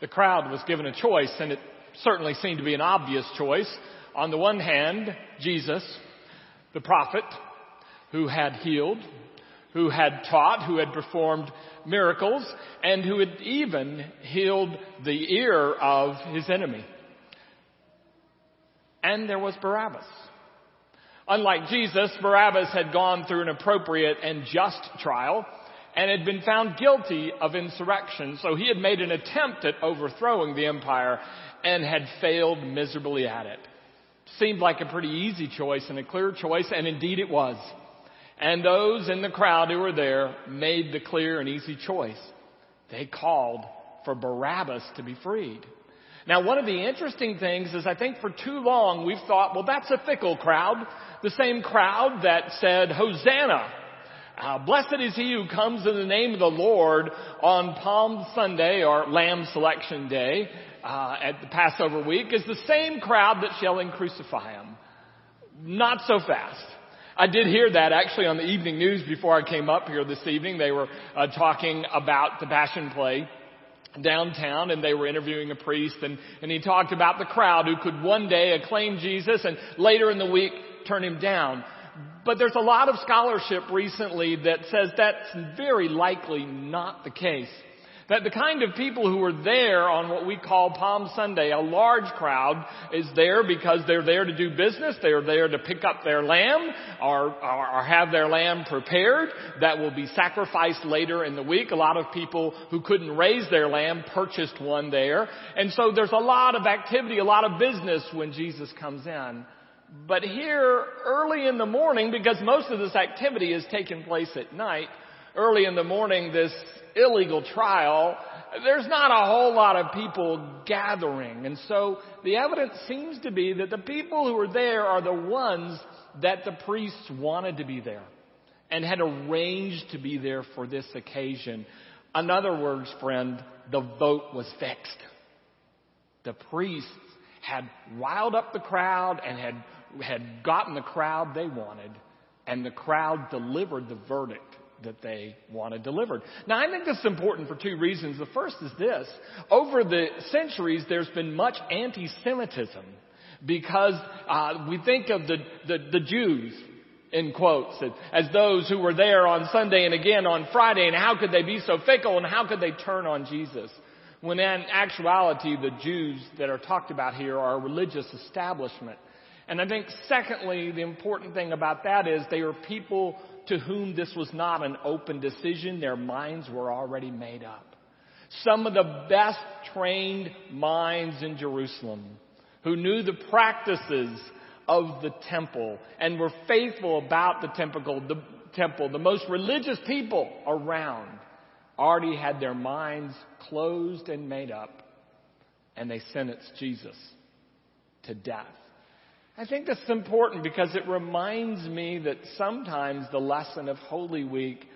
The crowd was given a choice, and it certainly seemed to be an obvious choice. On the one hand, Jesus, the prophet, who had healed, who had taught, who had performed miracles, and who had even healed the ear of his enemy. And there was Barabbas. Unlike Jesus, Barabbas had gone through an appropriate and just trial and had been found guilty of insurrection. So he had made an attempt at overthrowing the empire and had failed miserably at it. Seemed like a pretty easy choice and a clear choice, and indeed it was. And those in the crowd who were there made the clear and easy choice. They called for Barabbas to be freed. Now, one of the interesting things is I think for too long we've thought, well, that's a fickle crowd. The same crowd that said, Hosanna. Uh, blessed is he who comes in the name of the Lord on Palm Sunday or Lamb Selection Day uh, at the Passover week is the same crowd that shall crucify him. Not so fast. I did hear that actually on the evening news before I came up here this evening. They were uh, talking about the Passion Play downtown and they were interviewing a priest and, and he talked about the crowd who could one day acclaim Jesus and later in the week turn him down. But there's a lot of scholarship recently that says that's very likely not the case. That the kind of people who are there on what we call Palm Sunday, a large crowd, is there because they're there to do business. They're there to pick up their lamb or, or, or have their lamb prepared that will be sacrificed later in the week. A lot of people who couldn't raise their lamb purchased one there. And so there's a lot of activity, a lot of business when Jesus comes in. But here, early in the morning, because most of this activity is taking place at night, early in the morning, this illegal trial, there's not a whole lot of people gathering. And so the evidence seems to be that the people who are there are the ones that the priests wanted to be there and had arranged to be there for this occasion. In other words, friend, the vote was fixed. The priests had riled up the crowd and had, had gotten the crowd they wanted, and the crowd delivered the verdict that they wanted delivered. Now, I think this is important for two reasons. The first is this. Over the centuries, there's been much anti-Semitism because uh, we think of the, the, the Jews, in quotes, as those who were there on Sunday and again on Friday, and how could they be so fickle and how could they turn on Jesus? When in actuality, the Jews that are talked about here are a religious establishment. And I think secondly, the important thing about that is they are people to whom this was not an open decision. Their minds were already made up. Some of the best trained minds in Jerusalem who knew the practices of the temple and were faithful about the temple, the temple, the most religious people around already had their minds closed and made up and they sentenced Jesus to death. I think that's important because it reminds me that sometimes the lesson of Holy Week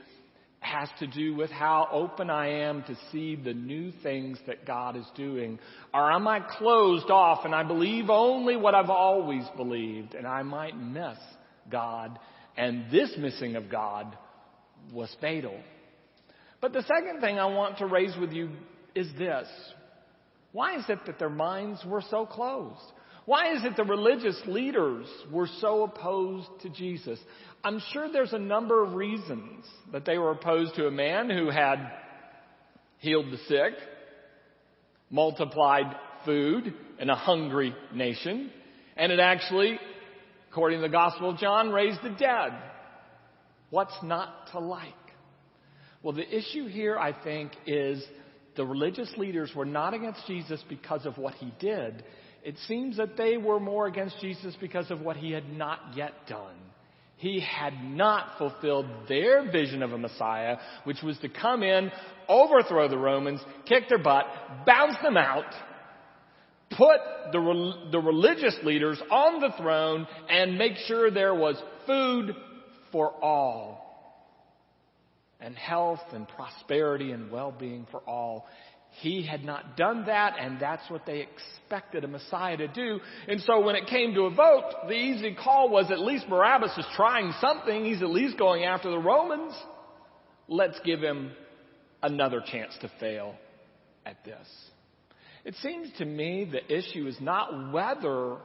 has to do with how open I am to see the new things that God is doing. Or am I closed off and I believe only what I've always believed and I might miss God and this missing of God was fatal. But the second thing I want to raise with you is this. Why is it that their minds were so closed? Why is it the religious leaders were so opposed to Jesus? I'm sure there's a number of reasons that they were opposed to a man who had healed the sick, multiplied food in a hungry nation, and had actually, according to the Gospel of John, raised the dead. What's not to like? Well, the issue here, I think, is the religious leaders were not against Jesus because of what he did it seems that they were more against Jesus because of what he had not yet done. He had not fulfilled their vision of a Messiah, which was to come in, overthrow the Romans, kick their butt, bounce them out, put the, the religious leaders on the throne, and make sure there was food for all. And health and prosperity and well-being for all. He had not done that, and that's what they expected a Messiah to do. And so when it came to a vote, the easy call was at least Barabbas is trying something. He's at least going after the Romans. Let's give him another chance to fail at this. It seems to me the issue is not whether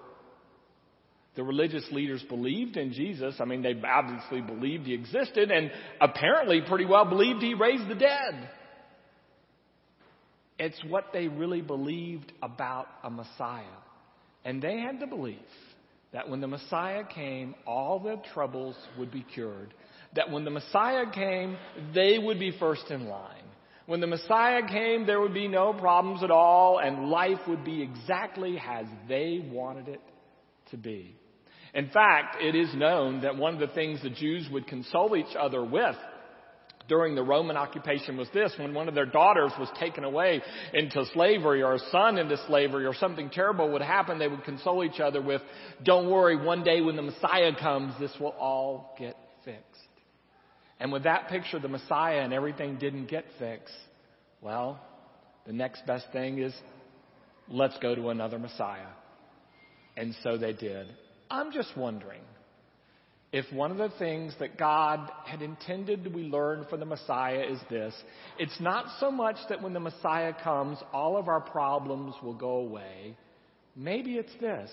the religious leaders believed in Jesus. I mean, they obviously believed he existed and apparently pretty well believed he raised the dead. It's what they really believed about a Messiah. And they had the belief that when the Messiah came, all their troubles would be cured. That when the Messiah came, they would be first in line. When the Messiah came, there would be no problems at all, and life would be exactly as they wanted it to be. In fact, it is known that one of the things the Jews would console each other with during the Roman occupation was this when one of their daughters was taken away into slavery or a son into slavery or something terrible would happen, they would console each other with, Don't worry, one day when the Messiah comes, this will all get fixed. And with that picture, the Messiah and everything didn't get fixed. Well, the next best thing is let's go to another Messiah. And so they did. I'm just wondering if one of the things that God had intended we learn from the Messiah is this it's not so much that when the Messiah comes, all of our problems will go away. Maybe it's this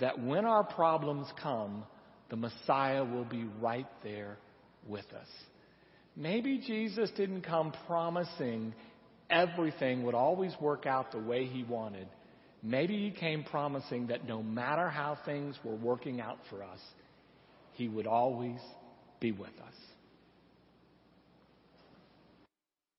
that when our problems come, the Messiah will be right there with us. Maybe Jesus didn't come promising everything would always work out the way he wanted. Maybe he came promising that no matter how things were working out for us, he would always be with us.